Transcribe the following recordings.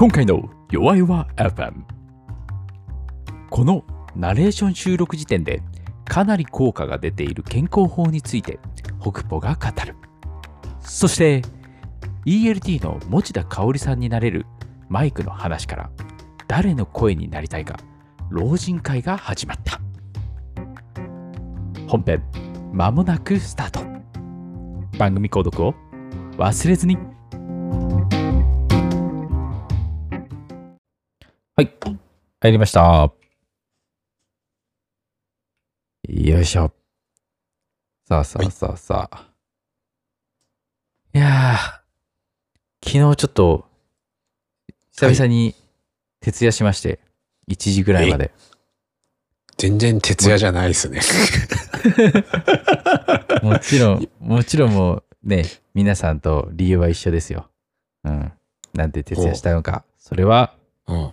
今回の弱々 FM このナレーション収録時点でかなり効果が出ている健康法について北ポが語る。そして ELT の持田香織さんになれるマイクの話から誰の声になりたいか老人会が始まった。本編まもなくスタート。番組購読を忘れずに。はい入りましたよいしょさあさあさあさあ、い、やー昨日ちょっと久々に徹夜しまして、1時ぐらいまで全然徹夜じゃないですね。もちろん、もちろんもうね、皆さんと理由は一緒ですよ。うん。なんで徹夜したのか。それは、うん。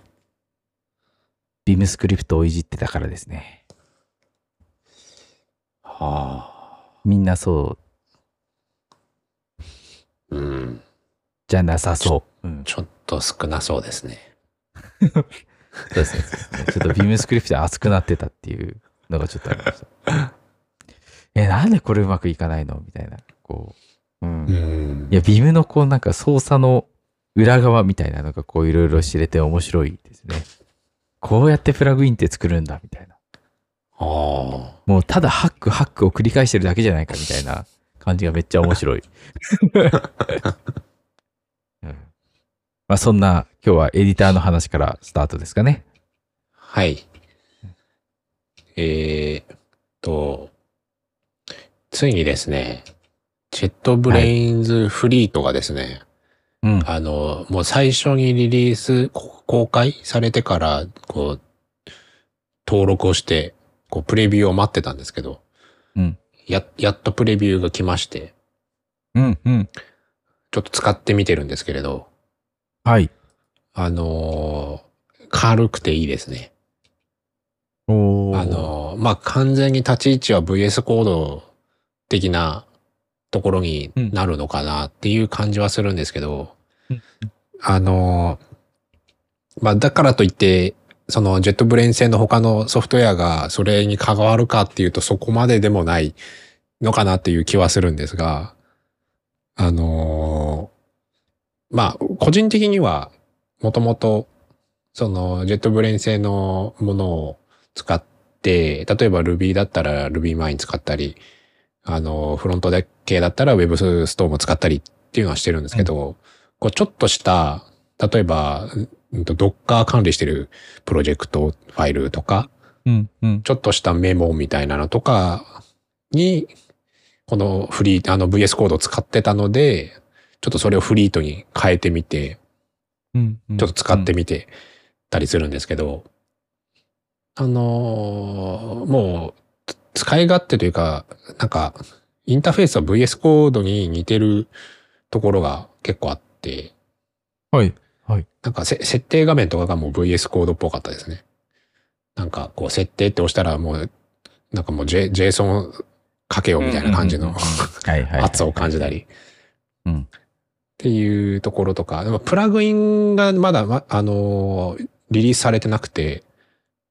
ビームスクリプトをいじってたからですね。はあ。みんなそううん。じゃなさそう。うん。ちょっと少なそうですね。そうですね。ちょっとビームスクリプト熱くなってたっていうのがちょっとありました。え、なんでこれうまくいかないのみたいな。こう。うん。うんい。や、ビームのこうなんか操作の裏側みたいなのがこういろいろ知れて面白いですね。こうやってプラグインって作るんだみたいな。ああ。もうただハックハックを繰り返してるだけじゃないかみたいな感じがめっちゃ面白い。うんまあそんな今日はエディターの話からスタートですかね。はい。えーっと、ついにですね、ジェットブレインズフリートがですね、うん。あの、もう最初にリリース、こ公開されてから、こう、登録をして、こう、プレビューを待ってたんですけど、うん。や、やっとプレビューが来まして、うん。うん。ちょっと使ってみてるんですけれど、はい。あのー軽くていいですね。おーあのーまあ、完全に立ち位置は VS コード的なところになるのかなっていう感じはするんですけど、うん。あのーまあ、だからといって、そのジェットブレイン製の他のソフトウェアがそれに関わるかっていうとそこまででもないのかなっていう気はするんですが、あのーまあ、個人的にはもともとそのジェットブレイン製のものを使って、例えば Ruby だったら RubyMine 使ったり、あの、フロントで系だったら WebStorm 使ったりっていうのはしてるんですけど、こうちょっとした、例えば、うんと Docker 管理してるプロジェクトファイルとか、うん。うん。ちょっとしたメモみたいなのとかに、このフリー、あの VS コードを使ってたので、ちょっとそれをフリートに変えてみて、うん。ちょっと使ってみてたりするんですけど、あのーもう、使い勝手というか、なんか、インターフェースは VS コードに似てるところが結構あって、はい。なんかせ設定画面とかがもう VS コードっぽかったですね。なんかこう設定って押したらもう、なんかもう J- JSON かけようみたいな感じの。圧を感じたり。うんっていうところとか、でもプラグインがまだ、まあのーリリースされてなくて、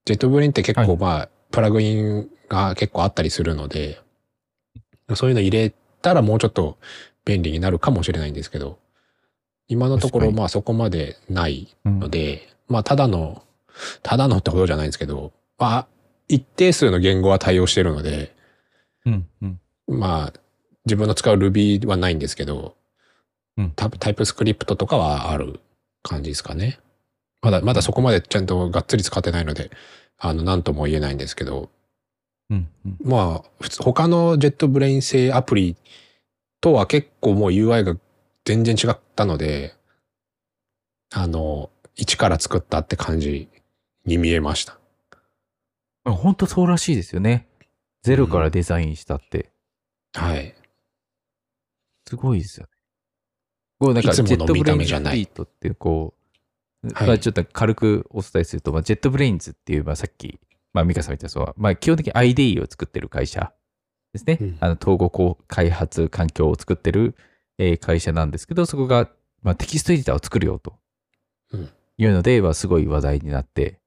ジェットブレインって結はい構まあ、プラグインが結構あったりするので、そういうの入れたらもうちょっと便利になるかもしれないんですけど、今のところまあそこまでないうんので、まあただの、ただのってほどじゃないんですけど、まあ一定数の言語は対応してるので、うん。うん。まあ自分の使う Ruby はないんですけど、うんタタイプスクリプトとかはある感じですかね。まだ、まだそこまでちゃんとがっつり使ってないので、あの、なんとも言えないんですけど、うん。うん。まあ、普通、他の JetBrains 製アプリとは結構もう UI が全然違ったので、あの、一から作ったって感じに見えました。本当そうらしいですよね。ゼロからデザインしたって。はい。すごいですよね。こうなんかいつもの JetBrains 見た目じゃない Fleet ってこう、はいまあちょっと軽くお伝えすると、まあ、 JetBrains っていう、まあ、さっき、まあ、ミカさんみたいなそう、まあ、基本的に IDE を作ってる会社ですね。うんあの統合こう開発環境を作ってる、えー会社なんですけど、そこが、まあ、テキストエディターを作るよと。うんいうので、はすごい話題になって、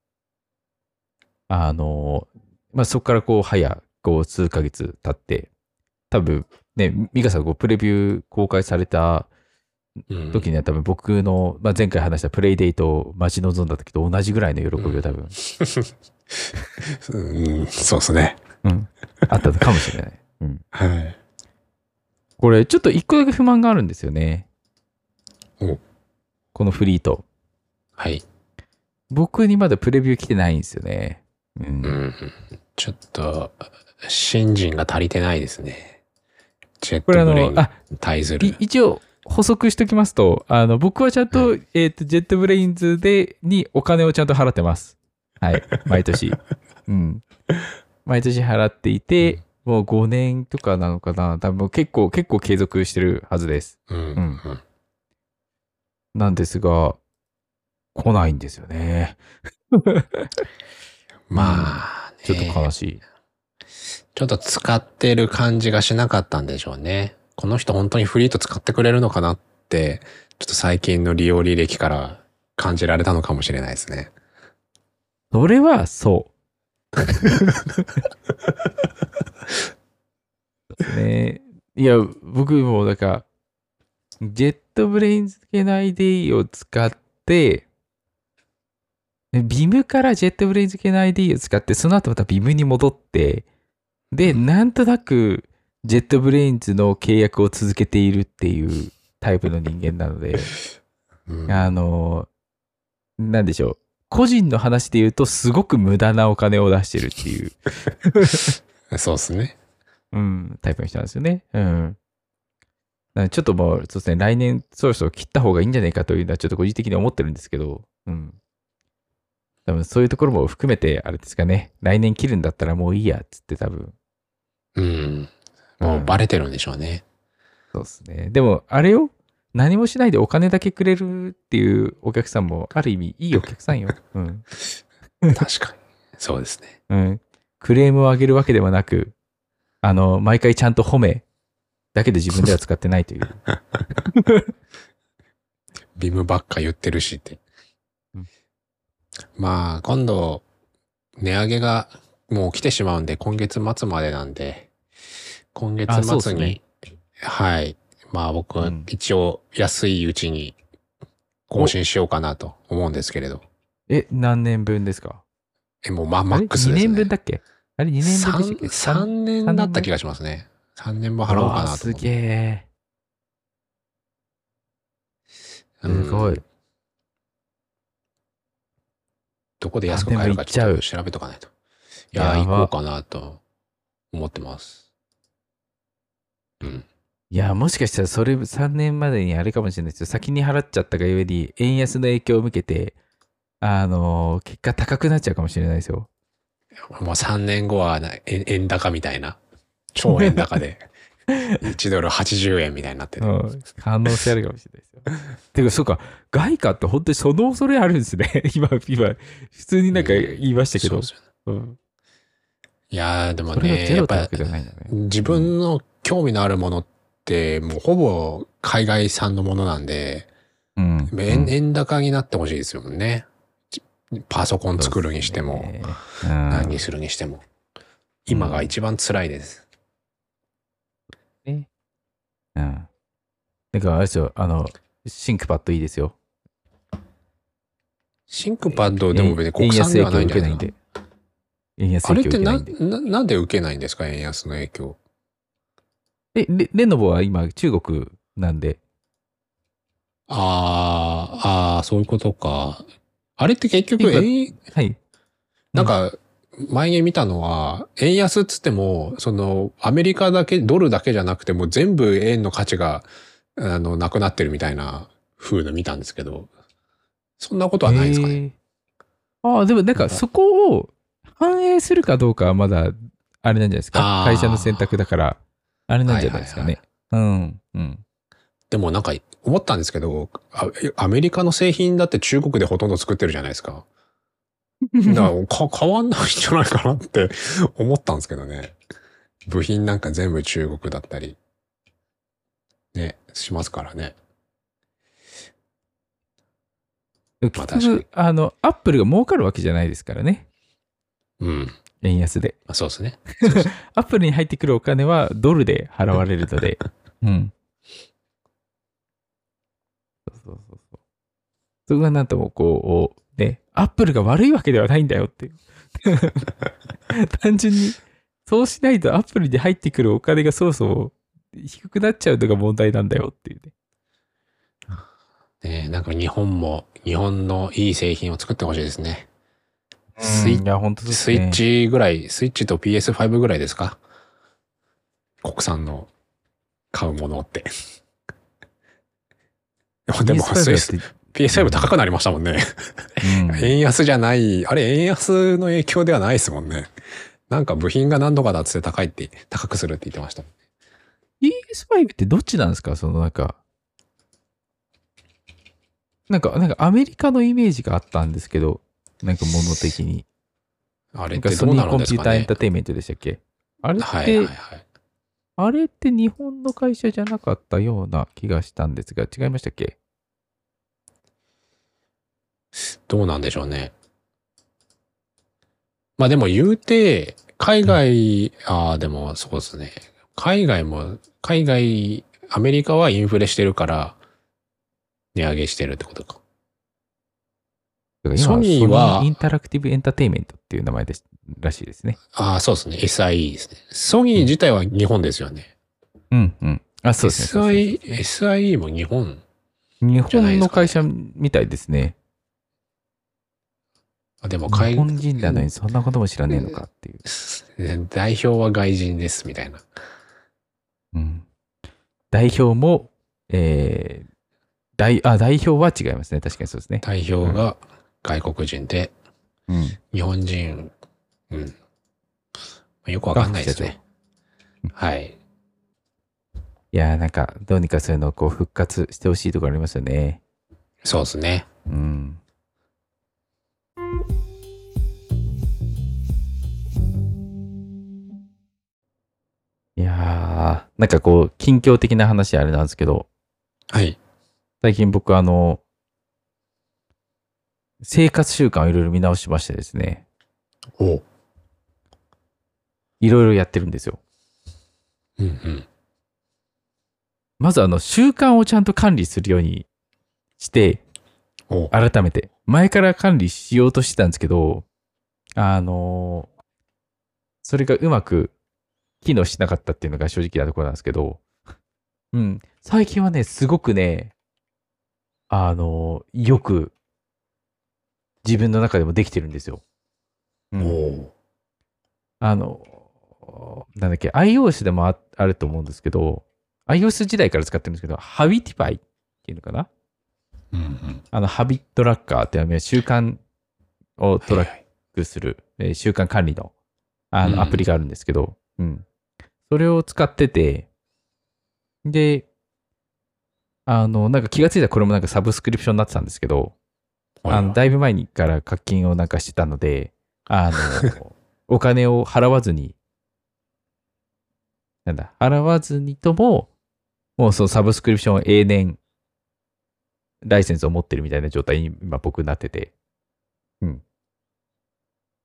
あの、まあ、そこからこう、早、こう、数ヶ月経って、多分、ね、ミカさん、こう、プレビュー公開されたうん時には多分僕の、まあ、前回話したプレイデートを待ち望んだ時と同じぐらいの喜びを多分、うん、そうですね。うん、あったかもしれない。うん。はい。これ、ちょっと一個だけ不満があるんですよね。おこの Fleet。はい。僕にまだプレビュー来てないんですよね。うん。うん。ちょっと、信心が足りてないですね。 JetBrains に対する。一応補足しときますと、あの、僕はちゃんと、えっ、と、 JetBrains で、にお金をちゃんと払ってます。はい。毎年。うん。毎年払っていて、もう5年とかなのかな。多分結構、結構継続してるはずです。うん。うんうんなんですが、来ないんですよね。まあ、ね、ちょっと悲しい。ちょっと使ってる感じがしなかったんでしょうね。この人本当にフリート使ってくれるのかなって、ちょっと最近の利用履歴から感じられたのかもしれないですね。それはそう。ね。いや、僕もだから、ジェットブレインズ系の ID を使って、でビムからジェットブレインズ系の ID を使って、その後またビムに戻って、で、なんとなく、 JetBrains の契約を続けているっていうタイプの人間なので、うんあの、なんでしょう。個人の話で言うと、すごく無駄なお金を出してるっていう、そうですね。うん、タイプの人なんですよね。うん。ちょっともう、そうですね、来年そろそろ切った方がいいんじゃないかというのは、ちょっと個人的に思ってるんですけど、うん。多分そういうところも含めて、あれですかね、来年切るんだったらもういいや、っつって多分、うん。もうバレてるんでしょうね。そうですね。でも、あれよ、何もしないでお金だけくれるっていうお客さんも、ある意味いいお客さんよ。うん。確かに。そうですね。うん。クレームを上げるわけではなく、あの、毎回ちゃんと褒め、だけで自分では使ってないという。ビムばっか言ってるしって。うんまあ、今度、値上げがもう来てしまうんで、今月末までなんで、今月末に、すねはい。まあ僕はうん一応安いうちに更新しようかなと思うんですけれど。え、何年分ですか？え、もうまあマックスです ?2 ね。年分だっけ？あれ？2年分でしたっけ？3, 年だった気がしますね。3年分払おうかなと。すげえ。うんすごい。どこで安く買えるかちょっと調べとかないと。いや行こうかなと思ってます。うん。いや、もしかしたらそれ3年までにあれかもしれないですよ。先に払っちゃったがゆえに、円安の影響を受けて、あのー結果高くなっちゃうかもしれないですよ。もう3年後はな円円高みたいな。超円高で。1ドル80円みたいになってる。うん。可能性あるかもしれないですよ。てか、そうか、外貨って本当にその恐れあるんですね。今、今、普通になんか言いましたけど。そうですよねうん。いやー、でもね、やっぱ。自分の興味のあるものって、もうほぼ海外産のものなんで、うん。円高になってほしいですよね。パソコン作るにしても、ねうん何にするにしても。今が一番辛いです。ね。うん。だからあれですよ、あの、 ThinkPad いいですよ。 ThinkPad でも別に国産ではないんじゃない。円安あれってな影響受けないんで。な、なんで受けないんですか？円安の影響。え、レ Lenovo は今中国なんで。ああ、ああ、そういうことか。あれって結局円、はい。なんか、前に見たのは、円安っつっても、その、アメリカだけ、ドルだけじゃなくても全部円の価値が、あの、なくなってるみたいな風の見たんですけど、そんなことはないですかね。ああ、でもなんかそこを反映するかどうかはまだ、あれなんじゃないですか？会社の選択だから、あれなんじゃないですかはいね。うん。うん。でもなんか、思ったんですけど、あアメリカの製品だって中国でほとんど作ってるじゃないですか。だからか変わんないんじゃないかなって 思ったんですけどね。部品なんか全部中国だったり、ね、しますからね。ま結あ確かに局、あの、アップルが儲かるわけじゃないですからね。うん。円安で。まあ、そうですね。アップルに入ってくるお金はドルで払われるので。うん。そうそうそうそう。そこがなんともこう、ね、アップルが悪いわけではないんだよっていう。単純に、そうしないとアップルに入ってくるお金がそもそも低くなっちゃうのが問題なんだよっていうね。ねなんか日本も、日本のいい製品を作ってほしいですね。スイッチぐらい、スイッチと PS5 ぐらいですか？国産の買うものって。でも、でも PS5 スイスだって PS5 高くなりましたもんね。うん 円安じゃない、あれ円安の影響ではないですもんね。なんか部品が何とかだっつって高いって、高くするって言ってました。PS5 ってどっちなんですか？そのなんか、なんか、なんかアメリカのイメージがあったんですけど、なんか物的に。あれってどうなるかソニーコンピューターエンタ。ーテインメントでしたっけあれって、はいはいはい。あれって日本の会社じゃなかったような気がしたんですが、違いましたっけ？どうなんでしょうね。まあでも言うて、海外、ああ、でもそうですね。海外も、海外、アメリカはインフレしてるから、値上げしてるってことか。ソニーはインタラクティブエンターテインメントっていう名前ですらしいですね。ああ、そうですね。SIE ですね。ソニー自体は日本ですよね。うんうん。あ、そうですね。そう SIE、ですね SIE も日本。日本の会社みたいですね。あでも日海本人なのにそんなことも知らねえのかっていう。代表は外人です、みたいな。うん、代表も、えー、代、あ、代表は違いますね。確かにそうですね。代表が外国人で、うん。日本人、うん。まあよくわかんないですね。はい。いやーなんか、どうにかそういうのをこう復活してほしいところありますよね。そうですね。うん。いやー、なんかこう、近況的な話あれなんですけど、はい。最近僕あの、生活習慣をいろいろ見直しましてですね、おいろいろやってるんですよ。うんうん。まずあの、習慣をちゃんと管理するようにして、お改めて。前から管理しようとしてたんですけど、あのーそれがうまく機能しなかったっていうのが正直なところなんですけど、うん。最近はね、すごくね、あのーよく自分の中でもできてるんですよ。うんおあの、なんだっけ、iOS でもああると思うんですけど、iOS 時代から使ってるんですけど、 Habitify っていうのかな？うんうん。あの、ハビットラッカーっていうのは習慣をトラッはいはいクする、えー習慣管理のあうんのアプリがあるんですけど、うん。それを使ってて、で、あの、なんか気がついたらこれもなんかサブスクリプションになってたんですけど、あのだいぶ前にから課金をなんかしてたので、あの、お金を払わずに、なんだ、払わずにとも、もうそのサブスクリプションを永年、ライセンスを持ってるみたいな状態に今僕なってて、うん。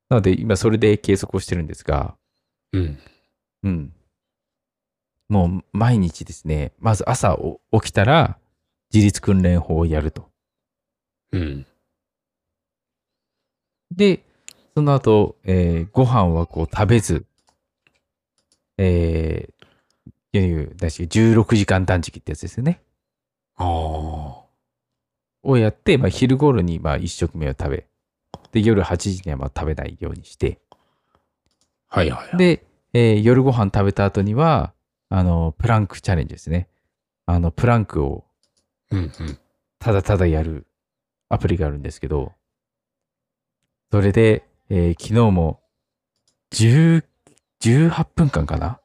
なので今それで計測をしてるんですが、うん。うん。もう毎日ですね、まず朝お起きたら自立訓練法をやると。うん。で、その後、えーご飯はこう食べず、えー、いう、だし、16時間断食ってやつですよね。ああ。をやって、まあ、昼頃にまあ1食目を食べ、で、夜8時にはまあ食べないようにして、はいはいはい。で、えー夜ご飯食べた後には、あの、プランクチャレンジですね。あの、プランクをうんうん。ただただやるアプリがあるんですけど、それで、えー昨日も10 18分間かな？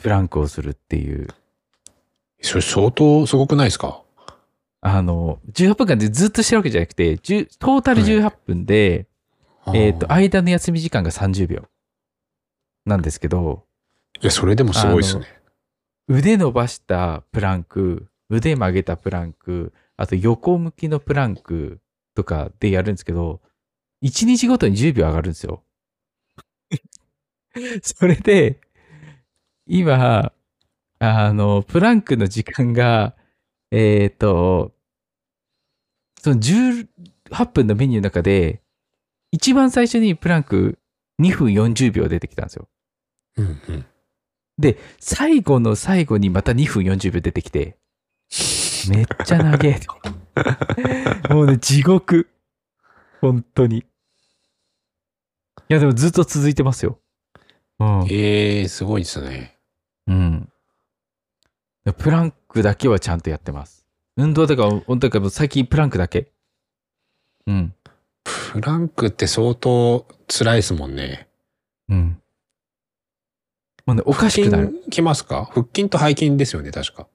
プランクをするっていう、それ相当すごくないですか？あの、18分間でずっとしてるわけじゃなくて、10トータル18分で、えっ、と、あー。い間の休み時間が30秒なんですけど、や、それでもすごいですね。腕伸ばしたプランク、腕曲げたプランク、あと横向きのプランクとかでやるんですけど、1日ごとに10秒上がるんですよ。それで、今、あの、プランクの時間が、えっ、と、その18分のメニューの中で、一番最初にプランク2分40秒出てきたんですよ。うんうん。で、最後の最後にまた2分40秒出てきて、めっちゃ長えと。もうね、地獄。本当に。いや、でもずっと続いてますよ。うん。ええー、すごいですね。うん。プランクだけはちゃんとやってます。運動とか、本当か最近プランクだけ？うん。プランクって相当辛いですもんね。うん。もうね、おかしくなる。腹筋きますか？腹筋と背筋ですよね、確か。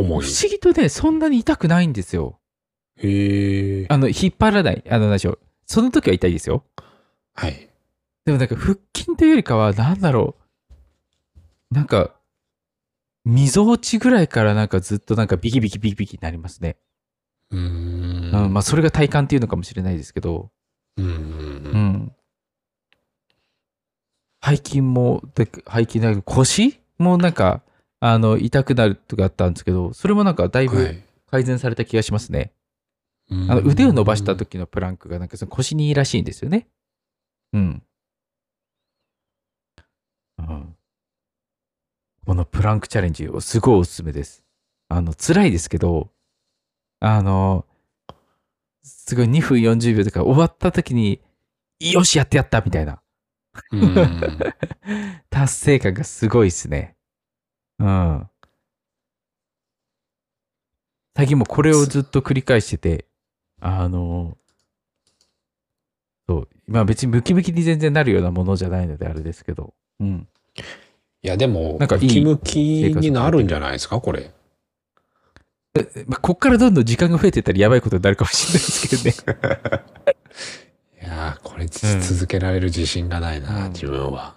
不主思に。議とね、そんなに痛くないんですよ。へえ。あの、引っ張らない。あの、何でしょう。その時は痛いですよ。はい。でもなんか腹筋というよりかは、なんだろう。なんか、みぞおちぐらいからなんかずっとなんかビキビキビキビキになりますね。うーん。うん、まあそれが体感っていうのかもしれないですけど、うんうんううん。ん。背筋も、で背筋だけど腰もなんか、あの、痛くなるとかあったんですけど、それもなんかだいぶはい改善された気がしますね。ああの腕を伸ばした時のプランクがなんかその腰にいいらしいんですよね。うん。うんこのプランクチャレンジ、すごいおすすめです。あの、辛いですけど、あの、すごい2分40秒とか終わった時に、よし、やってやったみたいなうん。達成感がすごいですね。うん。最近もこれをずっと繰り返してて、あの、そう、まあ別にムキムキに全然なるようなものじゃないのであれですけど、うん。いや、でも、なんかいいムキムキになるんじゃないですか、これ。まあ、こっからどんどん時間が増えてったらやばいことになるかもしれないですけどね。いやー、これうん続けられる自信がないな、うん自分は。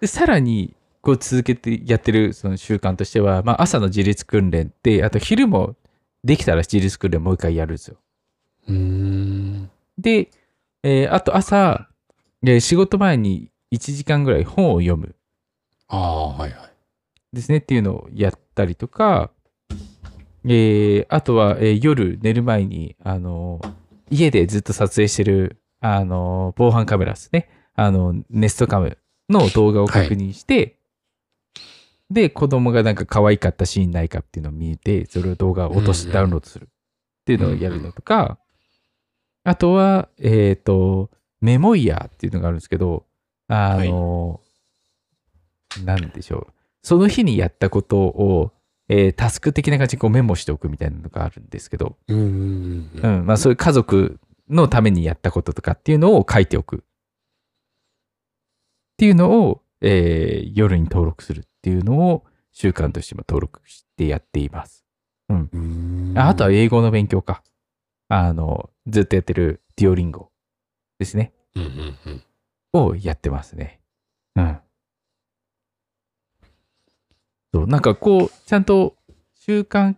で、さらに、こう続けてやってるその習慣としては、まあ朝の自立訓練って、あと昼もできたら自立訓練もう一回やるんですよ。うーん。で、えーあと朝、えー仕事前に1時間ぐらい本を読むああ、はいはい。ですねっていうのをやったりとか、えーあとは、えー夜寝る前に、あのー家でずっと撮影してる、あのー防犯カメラですね。あの、ネストカムの動画を確認して、で、子供がなんか可愛かったシーンないかっていうのを見て、それを動画を落としうんうんダウンロードするっていうのをやるのとか、あとは、えっ、と、メモイヤーっていうのがあるんですけど、あのーなんでしょう。その日にやったことを、えータスク的な感じでこうメモしておくみたいなのがあるんですけど、うん、まあそういう家族のためにやったこととかっていうのを書いておく。っていうのを、えー夜に登録するっていうのを習慣としても登録してやっています。うーんああとは英語の勉強か。あの、ずっとやってるディオリンゴですね。うんうんうん。をやってますね。うん。そう、なんかこう、ちゃんと習慣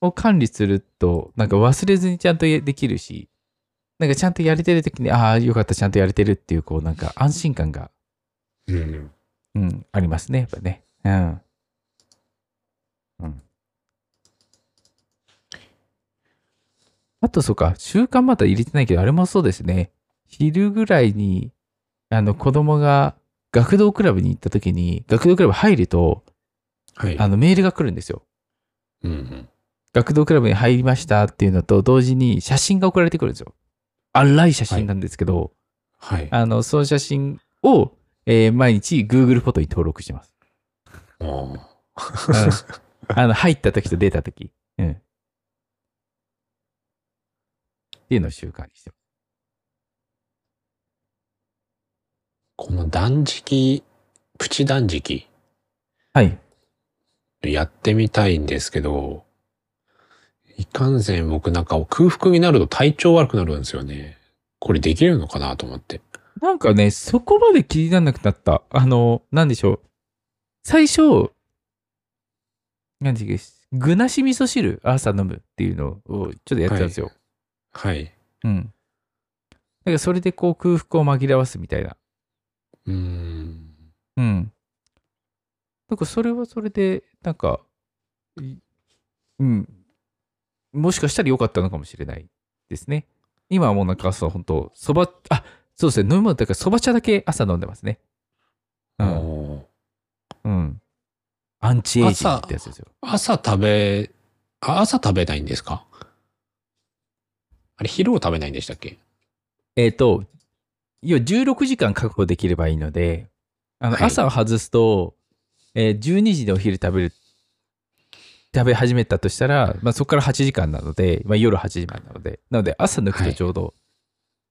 を管理すると、なんか忘れずにちゃんとできるし、なんかちゃんとやれてる時に、ああ、よかった、ちゃんとやれてるっていう、こう、なんか安心感が、うんうん、ありますね、やっぱね。うん。うん。あと、そうか、習慣まだ入れてないけど、あれもそうですね。昼ぐらいに、あの、子供が学童クラブに行った時に、学童クラブ入ると、はい。あの、メールが来るんですよ。うんうん。学童クラブに入りましたっていうのと同時に写真が送られてくるんですよ。荒い写真なんですけど、はい。あの、その写真を、えー毎日 Google フォトに登録してます。おあの、入った時と出た時。うん。っていうのを習慣にしてまこの断食、プチ断食、す。はい。やってみたいんですけど、いかんせん僕なんか空腹になると体調悪くなるんですよね。これできるのかなと思って。なんかね、そこまで気にならなくなった。あの、なんでしょう。最初、何時具なし味噌汁朝飲むっていうのをちょっとやってたんですよ。はい。うん。だからそれでこう空腹を紛らわすみたいな。うーん。うん。なんかそれはそれで、なんか、いうん。もしかしたら良かったのかもしれないですね。今はもうなんか朝本当そば、あ、そうですね。飲み物だからそば茶だけ朝飲んでますね。うん。うん。アンチエイジングってやつですよ。朝食べ、あ朝食べないんですか？あれ、昼を食べないんでしたっけ？えっ、と、要は16時間確保できればいいので、あのはい朝を外すと、えー12時でお昼食べる、食べ始めたとしたら、まあ、そこから8時間なので、まあ、夜8時までなので、なので朝抜くとちょうど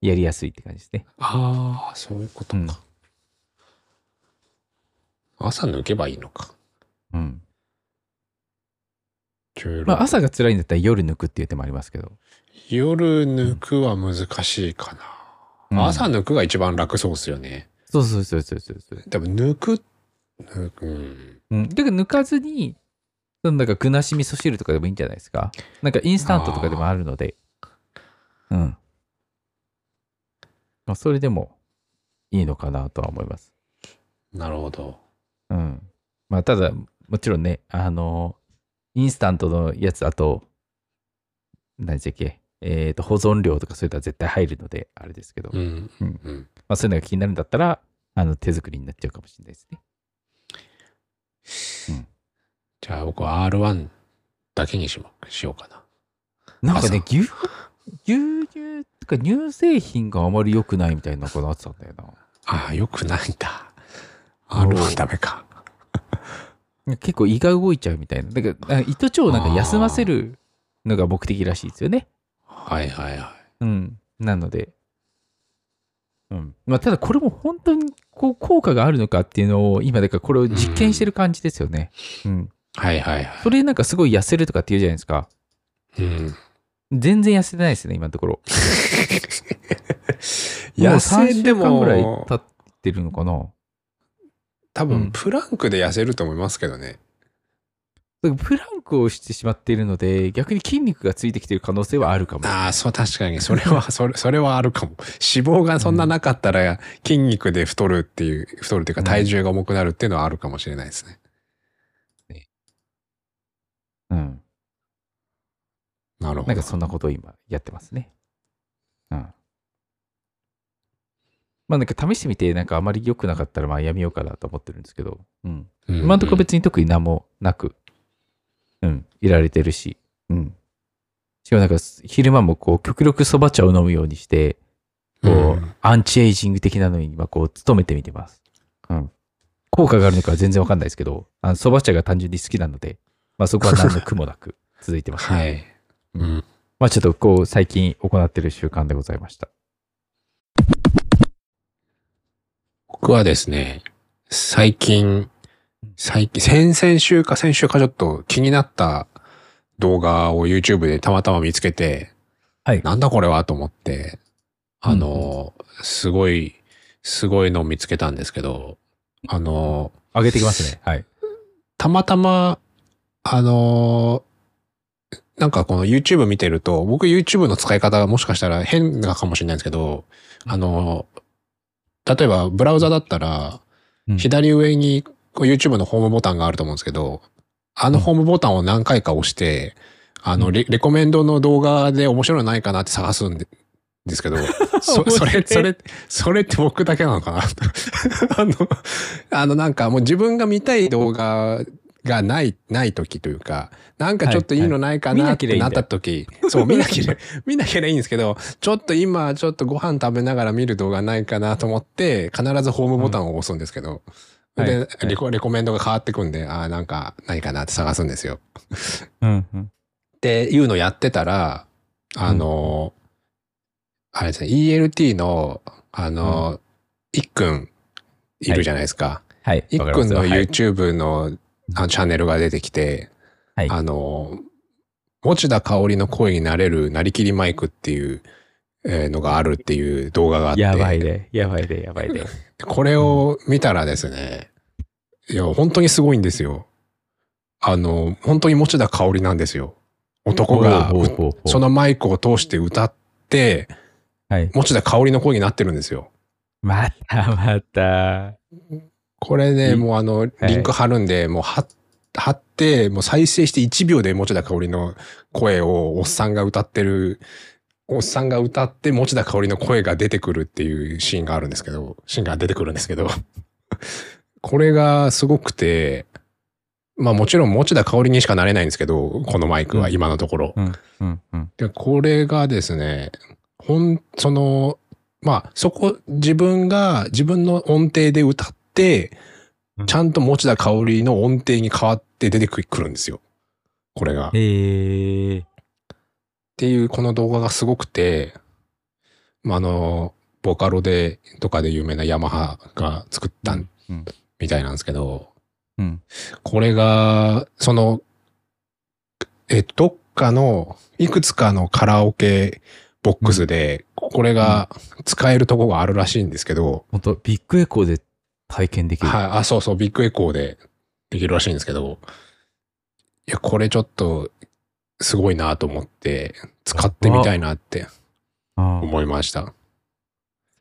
やりやすいって感じですね。ああ、そういうことか。うん朝抜けばいいのか。うん。16まあ、朝が辛いんだったら夜抜くっていう手もありますけど。夜抜くは難しいかな。うん朝抜くが一番楽そうですよね。そうそうそうそうそうそう。多分抜く、抜く、うん。うん。だから抜かずに、なんか具なし味噌汁とかでもいいんじゃないですか。なんかインスタントとかでもあるので。うん。まあ、それでもいいのかなとは思います。なるほど。うん。まあ、ただ、もちろんね、あの、インスタントのやつだと、何でしたっけ、えっ、と、保存料とかそういうのは絶対入るので、あれですけど、まうん。うんうん。あ、そういうのが気になるんだったら、あの、手作りになっちゃうかもしれないですね。じゃあ僕は R1 だけにしもしようかな。なんかね、朝牛、牛乳とか乳製品があまり良くないみたいなことなってたんだよな。ああ、よくないんだ。おー R1 ダメか。結構胃が動いちゃうみたいな。だから、あ胃と腸をなんか休ませるのが目的らしいですよね。はいはいはい。うん。なので。うん。まあ、ただこれも本当にこう効果があるのかっていうのを今だからこれを実験してる感じですよね。うん。はいはいはい。それなんかすごい痩せるとかって言うじゃないですか。うん。全然痩せてないですね、今のところ。痩 もう3週間ぐらいも、経ってるのかな。うん多分プランクで痩せると思いますけどね。だからプランクをしてしまっているので、逆に筋肉がついてきてる可能性はあるかも。ああ、そう、確かに。それは、それ、それはあるかも。脂肪がそんななかったら筋肉で太るっていう、太るっていうかうん体重が重くなるっていうのはあるかもしれないですね。うん。なるほど。なんかそんなことを今やってますね。うん。まあなんか試してみて、なんかあまり良くなかったらまあやめようかなと思ってるんですけど、うん。うん今のところ別に特に何もなく、うん、いられてるし、うん。しかもなんか昼間もこう極力そば茶を飲むようにして、こう、うんアンチエイジング的なのに今こう努めてみてます。うん。効果があるのかは全然わかんないですけど、あのそば茶が単純に好きなので、まあそこは何の苦もなく 続いてます、ね。はい。うん。まあちょっとこう最近行ってる習慣でございました。僕はですね、最近、最近、先々週か先週かちょっと気になった動画を YouTube でたまたま見つけて、はい。なんだこれはと思って、あの、すごい、すごいのを見つけたんですけど、あの、上げてきますね。はい。たまたま、あの、なんかこの YouTube 見てると、僕 YouTube の使い方がもしかしたら変なかもしれないんですけど、あの、例えばブラウザだったら、うん。左上にこう YouTube のホームボタンがあると思うんですけど、あのホームボタンを何回か押して、あのレ、レコメンドの動画で面白いのないかなって探すんでですけど、そそれ、それ、それって僕だけなのかな？あの、あのなんかもう自分が見たい動画がない、ない時というか、なんかちょっといいのないかなってなった時、そう、見なきゃ、見なきゃいいんですけど、ちょっと今ちょっとご飯食べながら見る動画ないかなと思って、必ずホームボタンを押すんですけど、うん。で、はいレコ、レコメンドが変わってくんで、ああ、なんか何かなって探すんですよ。うんうん。っていうのやってたら、あの、あれですね、ELT の、あの、いっくんいるじゃないですか。はい。い。っくんの YouTube のあのチャンネルが出てきて、はいあの、持田香織の声になれるなりきりマイクっていうえーのがあるっていう動画があって。やばいね。やばいね。やばいね。これを見たらですね、いや、本当にすごいんですよ。あの、本当に持田香織なんですよ。男がそのマイクを通して歌って、はい。持田香織の声になってるんですよ。またまた。これね、いもうあの、リンク貼るんで、もう貼っ貼って、もう再生して1秒で持田香織の声をおっさんが歌ってる、おっさんが歌って持田香織の声が出てくるっていうシーンがあるんですけど、シーンが出てくるんですけど、これがすごくて、まあもちろん持田香織にしかなれないんですけど、このマイクはうん。今のところ。で、これがですね、ほん、その、まあ、そこ、自分が自分の音程で歌っちゃんと持田香織の音程に変わって出てくるんですよ。これが。っへえ。ていう、この動画がすごくて、まあ、あの、ボカロで、とかで有名なヤマハが作ったみたいなんですけど、うん。これが、その、え、どっかの、いくつかのカラオケボックスで、これが使えるとこがあるらしいんですけど、本当ビッグエコーで体験できる。はい、あ、そうそう、ビッグエコーでできるらしいんですけど、いや、これちょっと、すごいなと思って、使ってみたいなって思いました。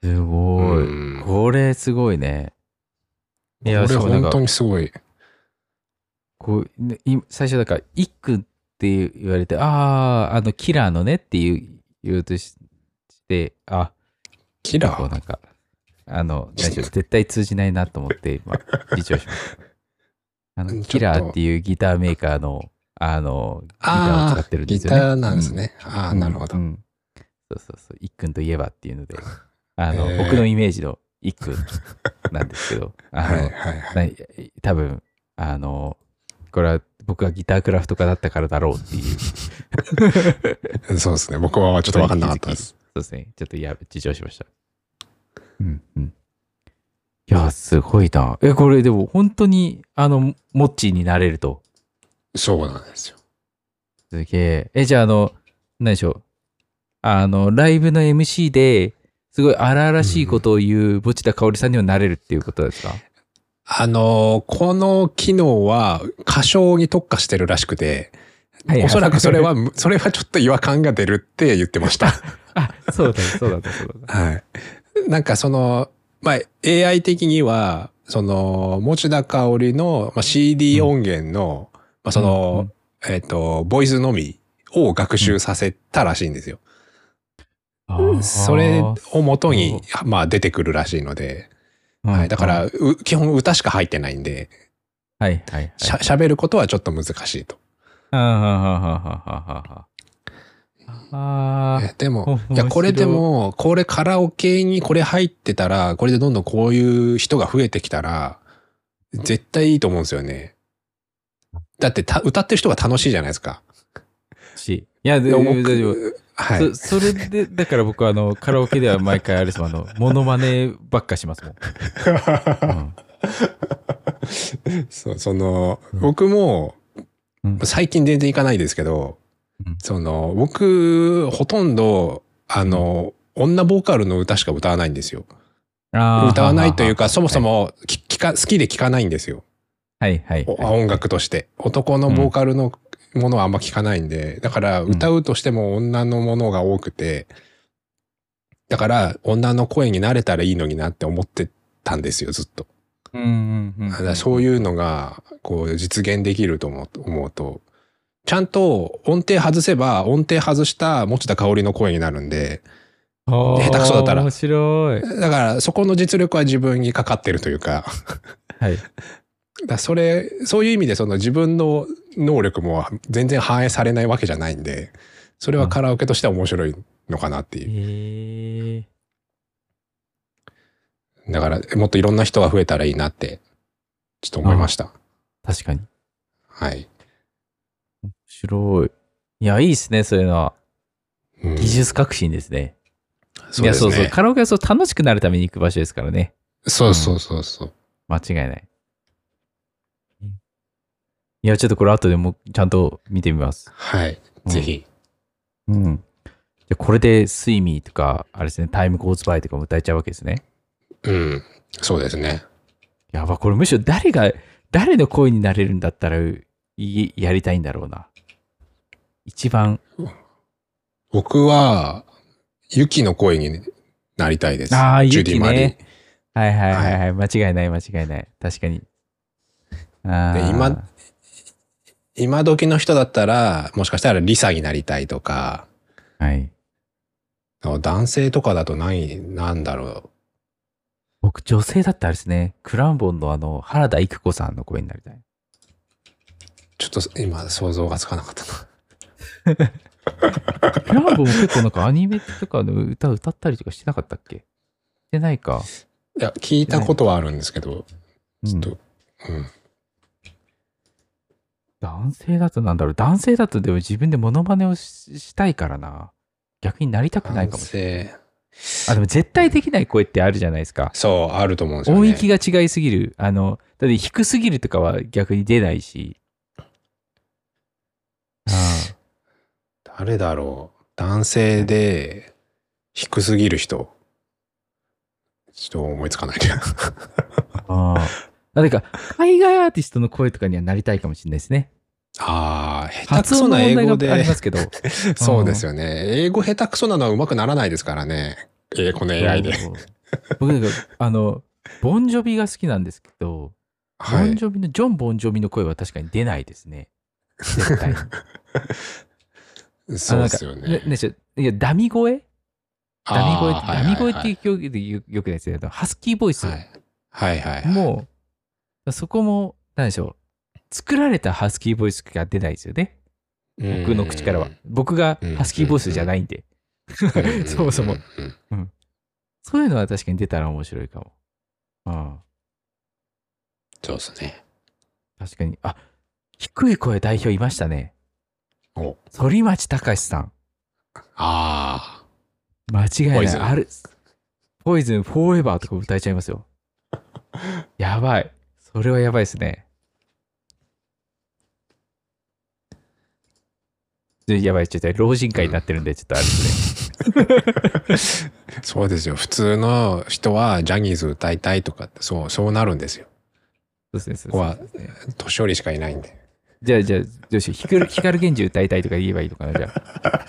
すごい。うんこれすごいね。いや、これ本当にすごい。こう、最初だから、一句って言われて、ああ、あの、キラーのねって言う言うとしして、あ、キラー？なんか、あの、何でしょう絶対通じないなと思って、今、自重しました。あの、キラーっていうギターメーカーの、あの、ギターを使ってるんですよね。ギターなんですね。ああ、うん。なるほどう。んそうそうそう。一君といえばっていうので、あの、へー僕のイメージの一君なんですけど、あの、はいはいはい。な多分あのこれは僕がギタークラフト家だったからだろうっていうそうですね。僕はちょっと分かんなかったです。そうですねちょっとや事情しましたうんうん。いやすごいな。えこれでも本当にあのモッチーになれると。そうなんですよ。すげえ。えじゃああの何でしょう。あのライブの MC ですごい荒々しいことを言う持田香織さんにはなれるっていうことですか、あの、この機能は歌唱に特化してるらしくて、はいはい。おそらくそれは、それはちょっと違和感が出るって言ってました。あそうだそうだそうだ。はい。なんかその、まあ、AI 的には、その、持田香織の、まあ、CD 音源の、まあ、その、えっ、と、ボイスのみを学習させたらしいんですよ。あーそれを元に、まあ、出てくるらしいので、はい。だか、うんら、う基本歌しか入ってないんで、はいはいはい。しゃ、喋ることはちょっと難しいと。はーはーはーはーはーはーあえでもいいや、これでも、これカラオケにこれ入ってたら、これでどんどんこういう人が増えてきたら、絶対いいと思うんですよね。だってた、歌ってる人が楽しいじゃないですか。あ。し。いや、でで大丈夫。僕はい。そそれで、だから僕はあの、カラオケでは毎回あれですもん、あの、モノマネばっかしますもん。う んそう、その、うん僕もうん、最近全然行かないですけど、うんその、僕、ほとんど、あの、女ボーカルの歌しか歌わないんですよ。歌わないというか、はそもそもき聞か、好きで聞かないんですよ。はいはいおはい。音楽として。男のボーカルのものはあんま聞かないんで、だから歌うとしても女のものが多くて、だから女の声になれたらいいのになって思ってたんですよ、ずっと。うんうんうんそういうのが、こう実現できると思うと思うと、ちゃんと音程外せば音程外した持田香織の声になるんで、下下手くそだったら面白い。だからそこの実力は自分にかかってるというか、はい。だそれ、そういう意味でその自分の能力も全然反映されないわけじゃないんで、それはカラオケとしては面白いのかなっていう。へえ。だからもっといろんな人が増えたらいいなって、ちょっと思いました。確かに。はい。面白い。いや、いいですね、そういうのは。うん技術革新ですね。そうね。いや、そうそう。カラオケはそう楽しくなるために行く場所ですからね。そうそうそうそう。間違いない。いや、ちょっとこれ後でもうちゃんと見てみます。はい。うんぜひ。うん。じゃこれで、スイミーとか、あれですね、 Time goes by とかも歌えちゃうわけですね。うん。そうですね。やば、これむしろ誰が、誰の声になれるんだったら、いやりたいんだろうな。一番、僕は、 YUKI の声になりたいです。ああ、ジュディ・ユキマリーね。はいはいはいはい。間違いない間違いない。確かに。今、今時の人だったら、もしかしたらリサになりたいとか、はい。男性とかだと何、なんだろ僕、女性だったらですね、クランボンのあの、原田育子さんの声になりたい。う。ちょっと今想像がつかなかったな。ク ランボンも結構なんかアニメとかの歌歌ったりとかしてなかったっけ？してないか。いや、聞いたことはあるんですけど、うんちょっと、うん。男性だとなんだろう。男性だとでも自分でモノマネをししたいからな。逆になりたくないか男もしれない。性、あ、でも絶対できない声ってあるじゃないですか。そう、あると思うんですよね。音域が違いすぎる。あの、だって低すぎるとかは逆に出ないし。あ 誰だろう。男性で低すぎる人。ちょっと思いつかない。あ。ああ。あれか、海外アーティストの声とかにはなりたいかもしれないですね。ああ、下手く発そな英語でがありま。すけど。そうですよね。英語下手くそなのは上手くならないですからね。えこの AI で。僕なんか、あの、ボンジョビが好きなんですけど、はい。ボンジョビの、ジョン・ボンジョビの声は確かに出ないですね。絶対に。そうですよね。ねちょいや、ダミ声？ダミ声ダミ声っていう表現でよよくないですけど、ハスキーボイスはいはいはいはい。もう、そこも、なんでしょう、作られたハスキーボイスが出ないですよね。僕の口からは。僕がハスキーボイスじゃないんで。うん。そもそもうん。うんそういうのは確かに出たら面白いかも。うん。そうですね。確かに。あ、低い声代表いましたね。お反町隆史さん。あ間違いない。ポイズンある。ポイズンフォーエバーとか歌えちゃいますよ。やばい。それはやばいですね。でやばい、ちょっと老人会になってるんで、ちょっとあれですね。あ。そうですよ。普通の人はジャニーズ歌いたいとかそう、そうなるんですよ。そうですね、ここは。年寄りしかいないんで。じゃあ、じゃあ、どうしよう。光光源氏歌いたいとか言えばいいのかな、じゃあ。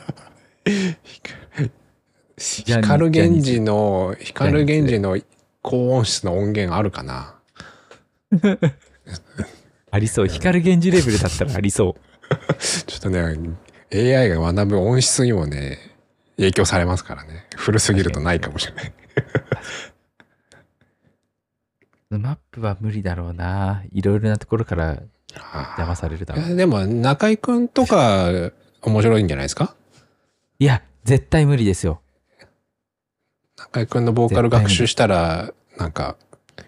光源氏の、光源氏の高音質の音源あるかな？ありそう。光源氏レベルだったらありそう。ちょっとね、AI が学ぶ音質にもね、影響されますからね。古すぎるとないかもしれない。マップは無理だろうな。いろいろなところからあ邪魔されるだろう。でも、中居くんとか面白いんじゃないですか？いや、絶対無理ですよ。中居くんのボーカル学習したら、なんか、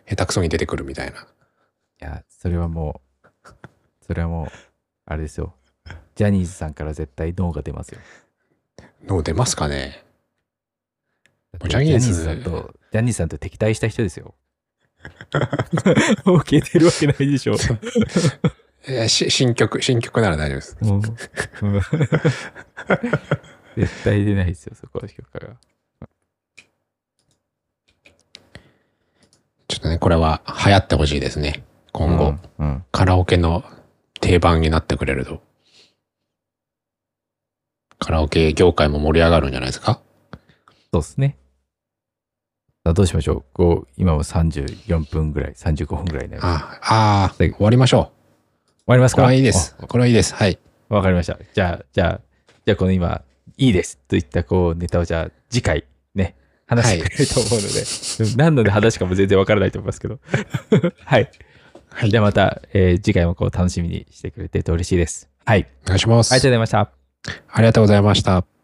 下手くそに出てくるみたいな。いや、それはもう、それはもう、あれですよ。ジャニーズさんから絶対ノーが出ますよ。の出ますかね？ジャニーズさんと、ジャニーズさんと敵対した人ですよ。OK 出るわけないでしょ。えし新曲、新曲なら大丈夫です。うんうん絶対出ないですよ、そこは評価が。ちょっとね、これは流行ってほしいですね。今後、うん。うんカラオケの定番になってくれると。カラオケ業界も盛り上がるんじゃないですか？そうですね。さあどうしましょう。こう、今も34分ぐらい、35分ぐらいになります。終ああ、終わりましょう。わりますか？これはいいです。これはいいです。はい。あわかりました。じゃあ、じゃあ、じゃあこの今、いいですといったこうネタをじゃあ次回ね、話してくれると思うので、何の話かも全然わからないと思いますけど。はい。はいじゃあまた、えー次回もこう楽しみにしてくれてると嬉しいです。はい。お願いします。ありがとうございました。ありがとうございました。